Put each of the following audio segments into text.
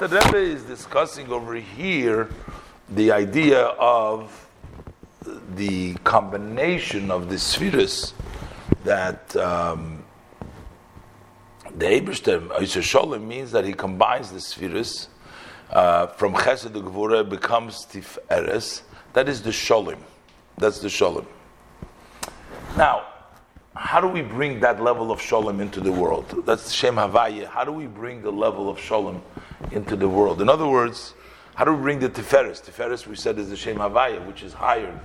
The Rebbe is discussing over here the idea of the combination of the spheres that um, the Eberster Sholem means that he combines the spheres uh, from Chesed to Gvura becomes Tiferes. That is the Sholem. That's the Sholem. Now, how do we bring that level of shalom into the world? That's the Shem Havaya. How do we bring the level of shalom into the world? In other words, how do we bring the Tiferes? Tiferes, we said, is the Shem Havaya, which is higher,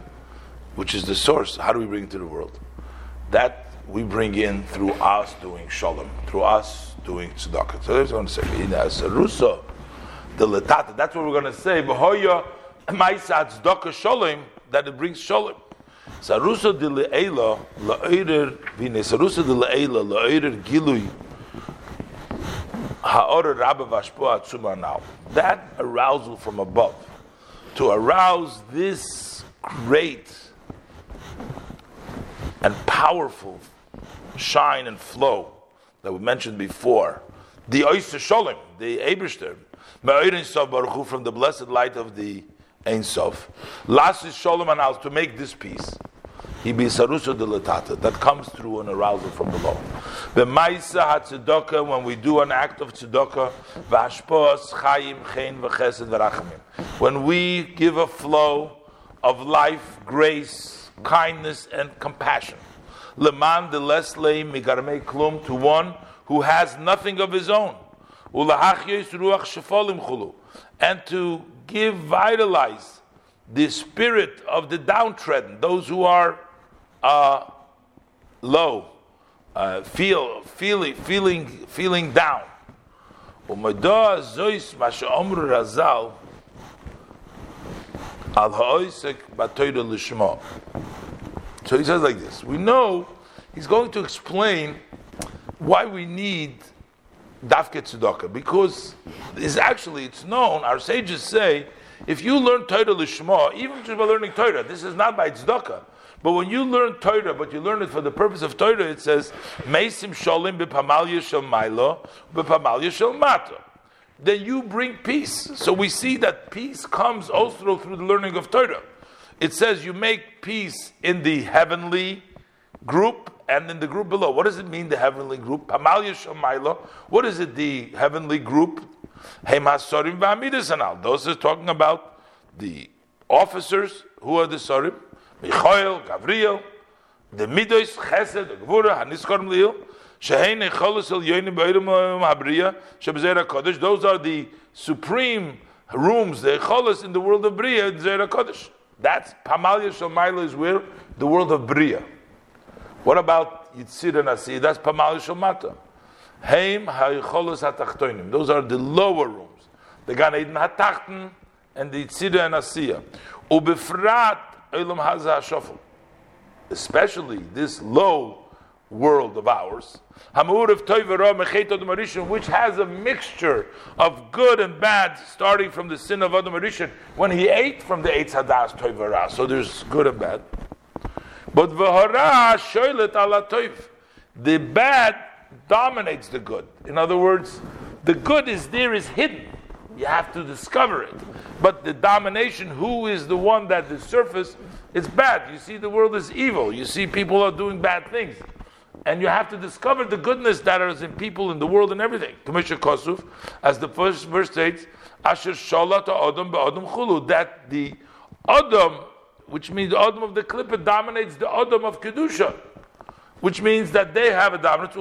which is the source. How do we bring it to the world? That we bring in through us doing shalom, through us doing Tzedakah. So that's what I'm. Saruso, the Letata, that's what we're going to say. Behoya, Maisa Tzedakah Sholem, that it brings Sholem. Saruso de le'ela la'oirer vine saruso de le'ela la'oirer gilui ha'orer rabba vashpo atzuma now. That arousal from above, to arouse this great and powerful shine and flow that we mentioned before, the Oyster Sholem, the Eberster, from the blessed light of the Ein Sof. Last is Sholem and to make this peace. He be sarusa de latata that comes through an arousal from below. The ma'isa hatzedaka when we do an act of tzedakah, v'ashpos chayim chen v'chesed v'rachamim. When we give a flow of life, grace, kindness, and compassion. Leman de lesle migarmei klum to one who has nothing of his own. And to give, vitalize the spirit of the downtrodden, those who are uh, low, uh, feel, feeling, feeling, feeling down. So he says like this. We know he's going to explain why we need dafke tzedakah because it's actually it's known. Our sages say if you learn Torah lishma, even just by learning Torah, this is not by tzedakah. But when you learn Torah, but you learn it for the purpose of Torah, it says meisim sholim b'pamalya shel mailo b'pamalya shel mata. Then you bring peace. So we see that peace comes also through the learning of Torah. It says you make peace in the heavenly group and in the group below. What does it mean, the heavenly group? Pamalya Shamaila. What is it, the heavenly group? Hemasorim v'amidasanal. Those are talking about the officers. Who are the sorim? Michael, Gabriel, the midos, chesed, gvura, haniskorim liil. Shehein echolos el yoinim b'oirim habriya. Shebezera kodesh. Those are the supreme rooms, the echolos in the world of Bria, in Zera Kodesh. That's Pamalya Shamaila is where? The world of Bria. What about Yitzir and Asir? That's Pamal Shomata. Heim Ha'icholos HaTachtoinim. Those are the lower rooms. The Gan Eden HaTachten and the Yitzir and Asir. Ubefrat Olam Haza HaShofel. Especially this low world of ours, which has a mixture of good and bad, starting from the sin of Adam HaRishon, when he ate from the Eitz Hadas Toivara. So there's good and bad. But v'hara shoylet ala toiv. The bad dominates the good. In other words, the good is there, is hidden. You have to discover it. But the domination, who is the one that the surface, is bad. You see, the world is evil. You see, people are doing bad things. And you have to discover the goodness that is in people, in the world, and everything. Commissioner Kosuf, as the first verse states, Asher Shalat Adam Adam Chulu, that the Adam which means the Adam of the Klippa dominates the Adam of Kedusha, which means that they have a dominance,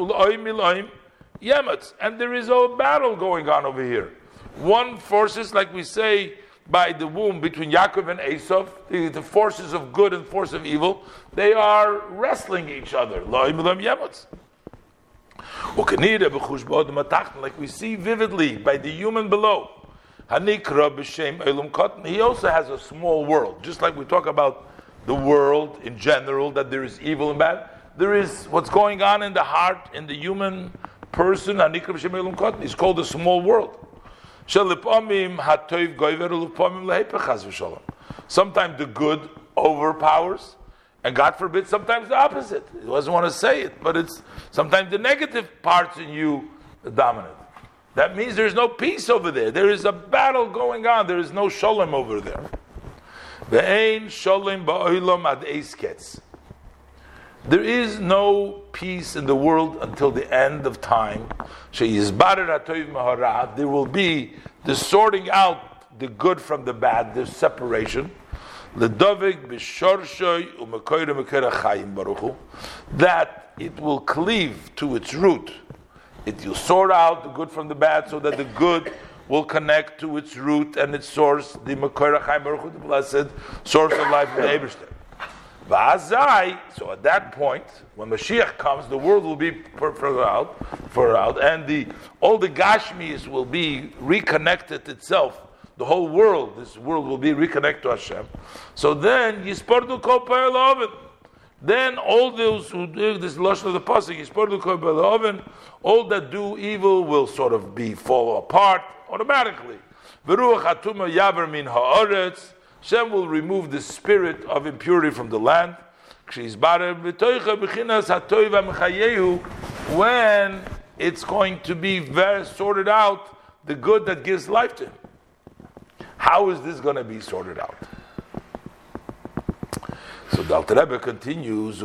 and there is a battle going on over here. One forces, like we say by the womb between Yaakov and Esav, the, the forces of good and force of evil, they are wrestling each other. Like we see vividly by the human below. He also has a small world, just like we talk about the world in general, that there is evil and bad. There is what's going on in the heart, in the human person. He's called a small world. Sometimes the good overpowers, and God forbid, sometimes the opposite. He doesn't want to say it, but it's sometimes the negative parts in you dominant. that means there is no peace over there. There is a battle going on. There is no shalom over there. The ain shalom ba'olam ad eisketz. There is no peace in the world until the end of time. There will be the sorting out the good from the bad, the separation. That it will cleave to its root. It will sort out the good from the bad so that the good will connect to its root and its source, the Chaim Baruch the blessed source of life the Eberstein. So at that point, when Mashiach comes, the world will be further out, further out, and the all the Gashmis will be reconnected itself. The whole world, this world will be reconnected to Hashem. So then, Yispordu Kol oven. Then all those who do this lashon of the pasuk, Yispordu Kol oven, all that do evil will sort of be fall apart automatically. Veruach Yaver Min Haaretz. Hashem will remove the spirit of impurity from the land. When it's going to be very sorted out, the good that gives life to him. How is this going to be sorted out? So the Alter Rebbe continues.